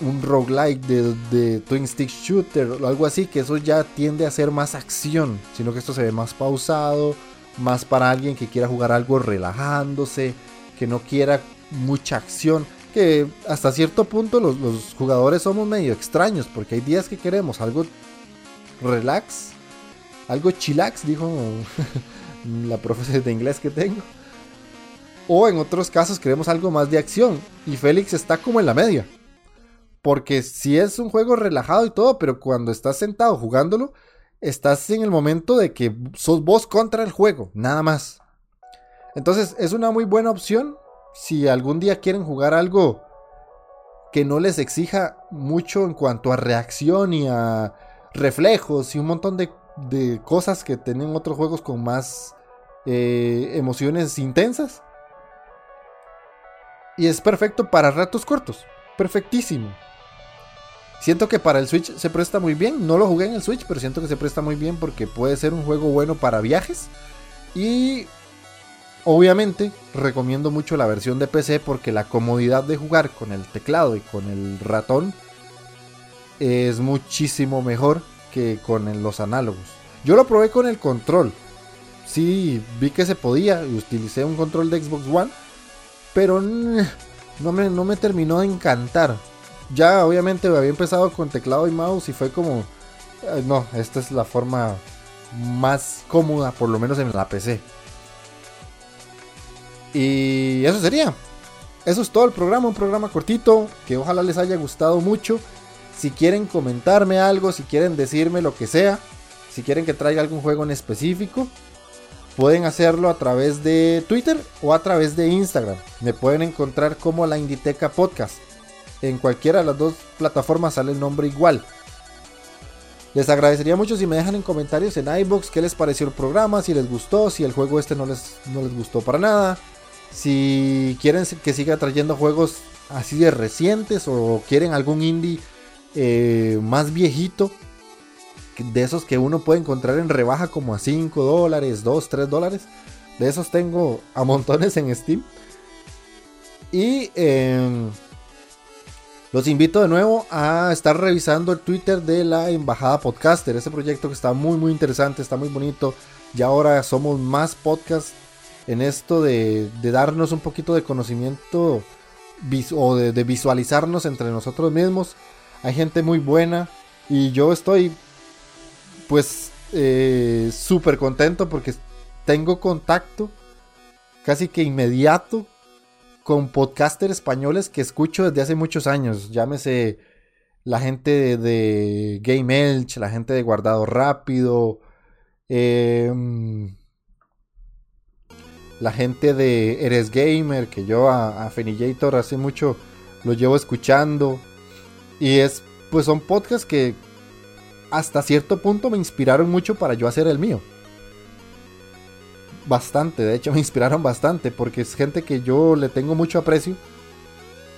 un roguelike de, de Twin Stick Shooter o algo así, que eso ya tiende a ser más acción, sino que esto se ve más pausado, más para alguien que quiera jugar algo relajándose, que no quiera mucha acción, que hasta cierto punto los, jugadores somos medio extraños, porque hay días que queremos algo relax, algo chillax, dijo la profesora de inglés que tengo. O en otros casos queremos algo más de acción. Y Félix está como en la media. Porque si es un juego relajado y todo, pero cuando estás sentado jugándolo, estás en el momento de que sos vos contra el juego, nada más. Entonces es una muy buena opción si algún día quieren jugar algo que no les exija mucho en cuanto a reacción y a reflejos y un montón de, cosas que tienen otros juegos con más eh, emociones intensas. Y es perfecto para ratos cortos. Perfectísimo. Siento que para el Switch se presta muy bien. No lo jugué en el Switch, pero siento que se presta muy bien porque puede ser un juego bueno para viajes. Y obviamente recomiendo mucho la versión de PC porque la comodidad de jugar con el teclado y con el ratón es muchísimo mejor que con los análogos. Yo lo probé con el control. Sí, vi que se podía. Utilicé un control de Xbox One. Pero no me, no me terminó de encantar ya obviamente había empezado con teclado y mouse y fue como, eh, no, esta es la forma más cómoda, por lo menos en la PC. Y eso sería. Eso es todo el programa, un programa cortito que ojalá les haya gustado mucho. Si quieren comentarme algo, si quieren decirme lo que sea, si quieren que traiga algún juego en específico, pueden hacerlo a través de Twitter o a través de Instagram. Me pueden encontrar como la Inditeca Podcast. En cualquiera de las dos plataformas sale el nombre igual. Les agradecería mucho si me dejan en comentarios en iBox qué les pareció el programa, si les gustó, si el juego este no les, no les gustó para nada. Si quieren que siga trayendo juegos así de recientes o quieren algún indie eh, más viejito, de esos que uno puede encontrar en rebaja como a 5 dólares, 2, 3 dólares. De esos tengo a montones en Steam. Y eh, los invito de nuevo a estar revisando el Twitter de la Embajada Podcaster, ese proyecto que está muy muy interesante, está muy bonito. Y ahora somos más podcast en esto de, darnos un poquito de conocimiento o de, visualizarnos entre nosotros mismos. Hay gente muy buena y yo estoy pues eh, súper contento porque tengo contacto casi que inmediato con podcasters españoles que escucho desde hace muchos años. Llámese la gente de, Game Elch, la gente de Guardado Rápido, em, la gente de Eres Gamer, que yo a, a Fenillator hace mucho lo llevo escuchando. Y es, pues son podcasts que hasta cierto punto me inspiraron mucho para yo hacer el mío bastante, de hecho me inspiraron bastante porque es gente que yo le tengo mucho aprecio.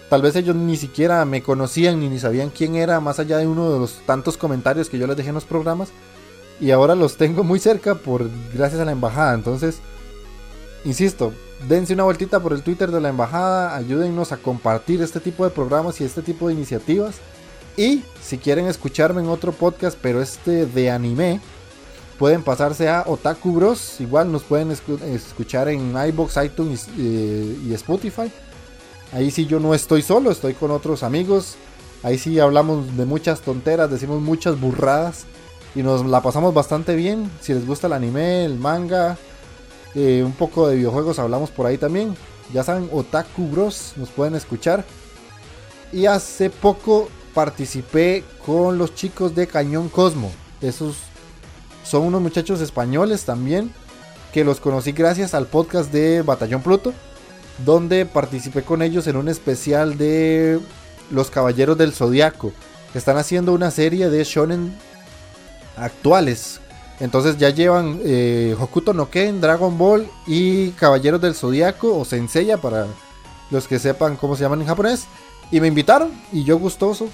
Tal vez ellos ni siquiera me conocían ni, sabían quién era, más allá de uno de los tantos comentarios que yo les dejé en los programas. Y ahora los tengo muy cerca por gracias a la embajada. Entonces, insisto, dense una vueltita por el Twitter de la embajada, ayúdennos a compartir este tipo de programas y este tipo de iniciativas. Y si quieren escucharme en otro podcast, pero este de anime, pueden pasarse a Otaku Bros. Igual nos pueden escuchar en iBox, iTunes eh, y Spotify. Ahí sí yo no estoy solo, estoy con otros amigos. Ahí sí hablamos de muchas tonteras, decimos muchas burradas. Y nos la pasamos bastante bien. Si les gusta el anime, el manga, eh, un poco de videojuegos, hablamos por ahí también. Ya saben, Otaku Bros. Nos pueden escuchar. Y hace poco participé con los chicos de Cañón Cosmo. Esos son unos muchachos españoles también que los conocí gracias al podcast de Batallón Pluto, donde participé con ellos en un especial de Los Caballeros del Zodiaco. Están haciendo una serie de shonen actuales. Entonces ya llevan eh, Hokuto no Ken, Dragon Ball y Caballeros del Zodiaco o Senseiya para los que sepan cómo se llaman en japonés. Y me invitaron y yo gustoso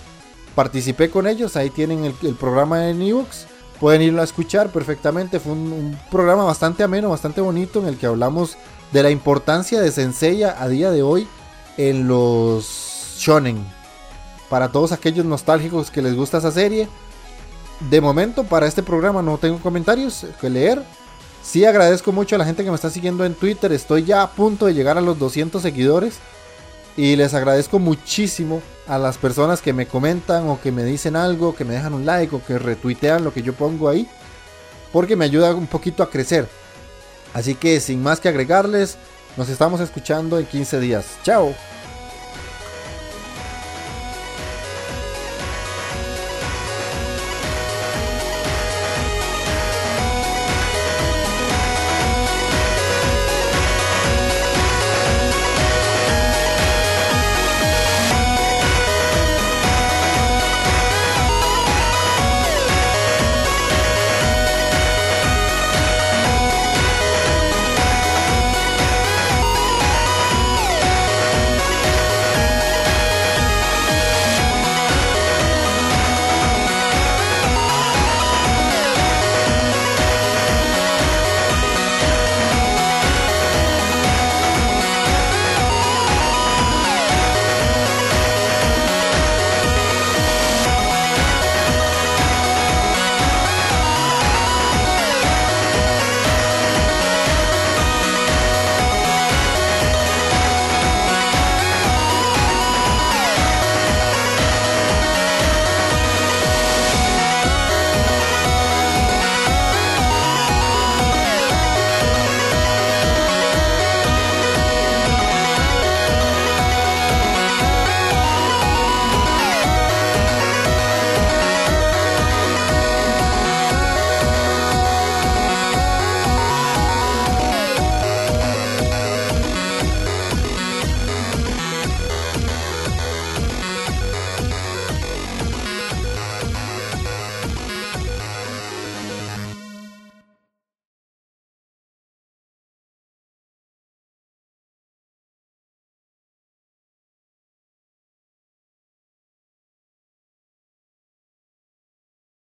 participé con ellos. Ahí tienen el, programa en Evox. Pueden irlo a escuchar perfectamente. Fue un, programa bastante ameno, bastante bonito en el que hablamos de la importancia de Senseiya a día de hoy en los shonen. Para todos aquellos nostálgicos que les gusta esa serie. De momento para este programa no tengo comentarios que leer. Sí agradezco mucho a la gente que me está siguiendo en Twitter. Estoy ya a punto de llegar a los 200 seguidores. Y les agradezco muchísimo a las personas que me comentan o que me dicen algo, que me dejan un like o que retuitean lo que yo pongo ahí. Porque me ayuda un poquito a crecer. Así que sin más que agregarles, nos estamos escuchando en 15 días. Chao.